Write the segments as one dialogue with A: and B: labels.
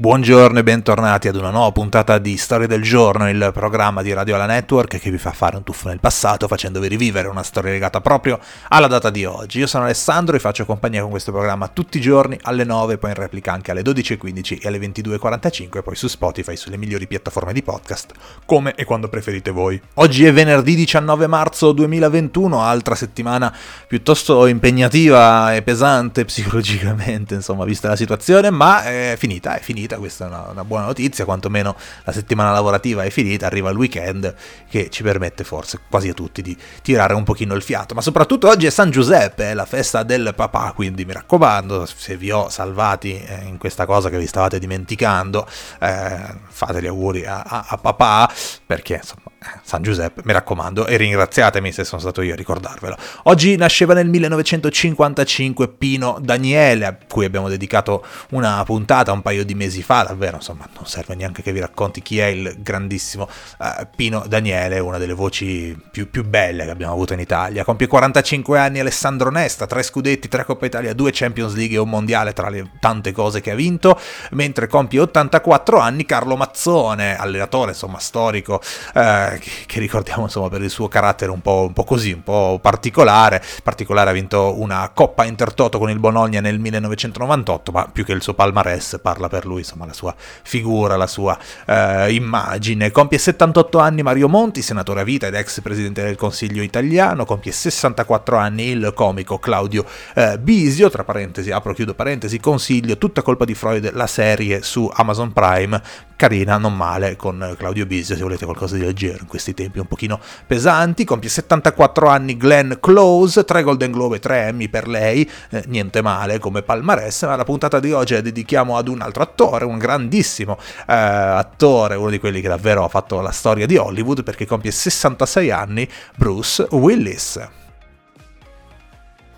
A: Buongiorno e bentornati ad una nuova puntata di Storia del Giorno, il programma di Radio Alla Network che vi fa fare un tuffo nel passato facendovi rivivere una storia legata proprio alla data di oggi. Io sono Alessandro e faccio compagnia con questo programma tutti i giorni alle 9, poi in replica anche alle 12.15 e alle 22.45 e poi su Spotify, sulle migliori piattaforme di podcast, come e quando preferite voi. Oggi è venerdì 19 marzo 2021, altra settimana piuttosto impegnativa e pesante psicologicamente, insomma, vista la situazione, ma è finita, è finita finita, questa è una, una, buona notizia, quantomeno la settimana lavorativa è finita, arriva il weekend che ci permette forse quasi a tutti di tirare un pochino il fiato, ma soprattutto oggi è San Giuseppe, è la festa del papà, quindi mi raccomando, se vi ho salvati eh, in questa cosa che vi stavate dimenticando, eh, fate gli auguri a, a, a papà, perché insomma San Giuseppe, mi raccomando, e ringraziatemi se sono stato io a ricordarvelo. Oggi nasceva nel 1955 Pino Daniele, a cui abbiamo dedicato una puntata un paio di mesi fa, davvero, insomma, non serve neanche che vi racconti chi è il grandissimo uh, Pino Daniele, una delle voci più, più, belle che abbiamo avuto in Italia. Compie 45 anni Alessandro Nesta, tre scudetti, tre Coppa Italia, due Champions League e un mondiale tra le tante cose che ha vinto, mentre compie 84 anni Carlo Mazzone, allenatore, insomma, storico. Uh, che, ricordiamo insomma per il suo carattere un po', un po', così, un po' particolare. Particolare ha vinto una Coppa Intertoto con il Bologna nel 1998, ma più che il suo palmarès parla per lui, insomma la sua figura, la sua eh, immagine. Compie 78 anni Mario Monti, senatore a vita ed ex presidente del Consiglio italiano, compie 64 anni il comico Claudio eh, Bisio, tra parentesi, apro chiudo parentesi, consiglio, tutta colpa di Freud, la serie su Amazon Prime, carina, non male, con Claudio Bisio, se volete qualcosa di leggero in questi tempi un pochino pesanti, compie 74 anni Glenn Close, 3 Golden Globe e 3 Emmy per lei, eh, niente male come palmarès, ma la puntata di oggi la dedichiamo ad un altro attore, un grandissimo eh, attore, uno di quelli che davvero ha fatto la storia di Hollywood perché compie 66 anni, Bruce Willis.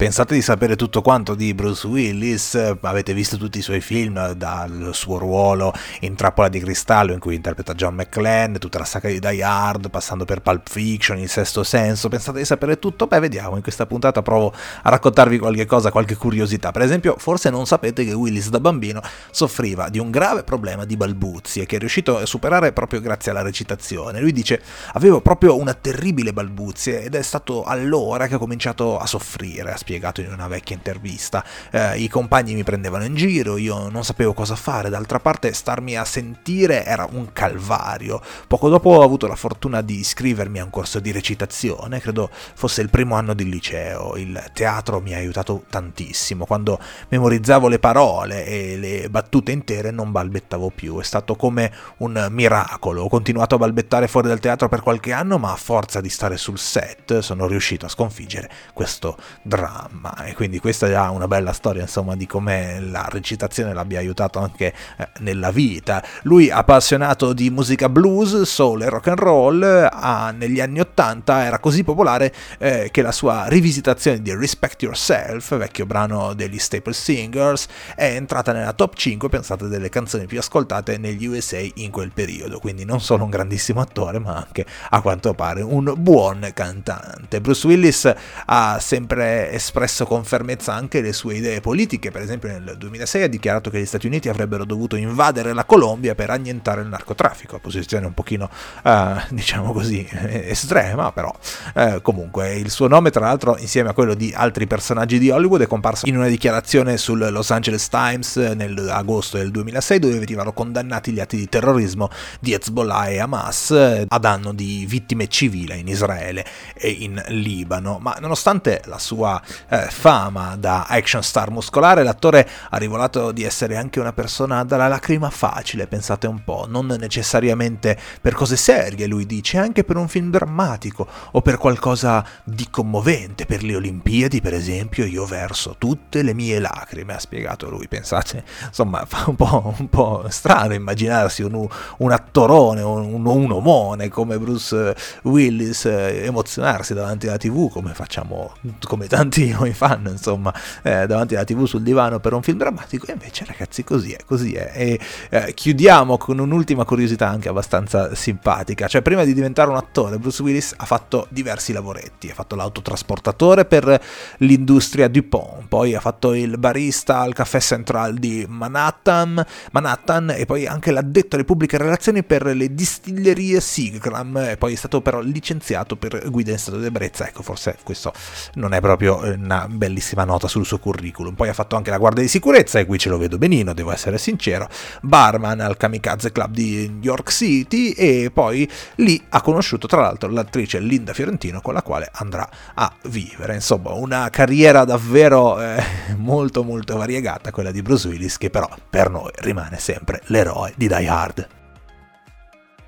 A: Pensate di sapere tutto quanto di Bruce Willis, avete visto tutti i suoi film, dal suo ruolo in Trappola di Cristallo in cui interpreta John McClane, tutta la saga di Die Hard, passando per Pulp Fiction, Il Sesto Senso, pensate di sapere tutto? Beh, vediamo, in questa puntata provo a raccontarvi qualche cosa, qualche curiosità. Per esempio, forse non sapete che Willis da bambino soffriva di un grave problema di balbuzie che è riuscito a superare proprio grazie alla recitazione. Lui dice, avevo proprio una terribile balbuzie ed è stato allora che ho cominciato a soffrire, a spiegato in una vecchia intervista. Eh, I compagni mi prendevano in giro, io non sapevo cosa fare, d'altra parte starmi a sentire era un calvario. Poco dopo ho avuto la fortuna di iscrivermi a un corso di recitazione, credo fosse il primo anno di liceo. Il teatro mi ha aiutato tantissimo, quando memorizzavo le parole e le battute intere non balbettavo più, è stato come un miracolo. Ho continuato a balbettare fuori dal teatro per qualche anno, ma a forza di stare sul set sono riuscito a sconfiggere questo dramma mamma e quindi questa è una bella storia insomma di come la recitazione l'abbia aiutato anche eh, nella vita. Lui appassionato di musica blues soul e rock and roll ah, negli anni 80 era così popolare eh, che la sua rivisitazione di Respect Yourself vecchio brano degli Staple Singers è entrata nella top 5 pensate delle canzoni più ascoltate negli USA in quel periodo. Quindi non solo un grandissimo attore ma anche a quanto pare un buon cantante. Bruce Willis ha sempre espresso con fermezza anche le sue idee politiche, per esempio nel 2006 ha dichiarato che gli Stati Uniti avrebbero dovuto invadere la Colombia per annientare il narcotraffico, posizione un pochino, eh, diciamo così, estrema, però eh, comunque il suo nome tra l'altro insieme a quello di altri personaggi di Hollywood è comparso in una dichiarazione sul Los Angeles Times nell'agosto del 2006 dove venivano condannati gli atti di terrorismo di Hezbollah e Hamas a danno di vittime civili in Israele e in Libano, ma nonostante la sua eh, fama da action star muscolare, l'attore ha rivelato di essere anche una persona dalla lacrima facile, pensate un po', non necessariamente per cose serie, lui dice, anche per un film drammatico o per qualcosa di commovente, per le Olimpiadi per esempio, io verso tutte le mie lacrime, ha spiegato lui, pensate, insomma fa un po', un po strano immaginarsi un, un attorone, un, un, omone come Bruce Willis eh, emozionarsi davanti alla tv come facciamo, come tanti ragazzino, i fan, insomma, eh, davanti alla tv sul divano per un film drammatico, e invece ragazzi così è, così è. E eh, chiudiamo con un'ultima curiosità anche abbastanza simpatica, cioè prima di diventare un attore Bruce Willis ha fatto diversi lavoretti, ha fatto l'autotrasportatore per l'industria DuPont, poi ha fatto il barista al caffè Central di Manhattan, Manhattan e poi anche l'addetto alle pubbliche relazioni per le distillerie Seagram, e poi è stato però licenziato per guida in stato di ebbrezza, ecco forse questo non è proprio una bellissima nota sul suo curriculum, poi ha fatto anche la guardia di sicurezza e qui ce lo vedo benino, devo essere sincero, barman al Kamikaze Club di York City e poi lì ha conosciuto tra l'altro l'attrice Linda Fiorentino con la quale andrà a vivere, insomma una carriera davvero eh, molto molto variegata quella di Bruce Willis che però per noi rimane sempre l'eroe di Die Hard.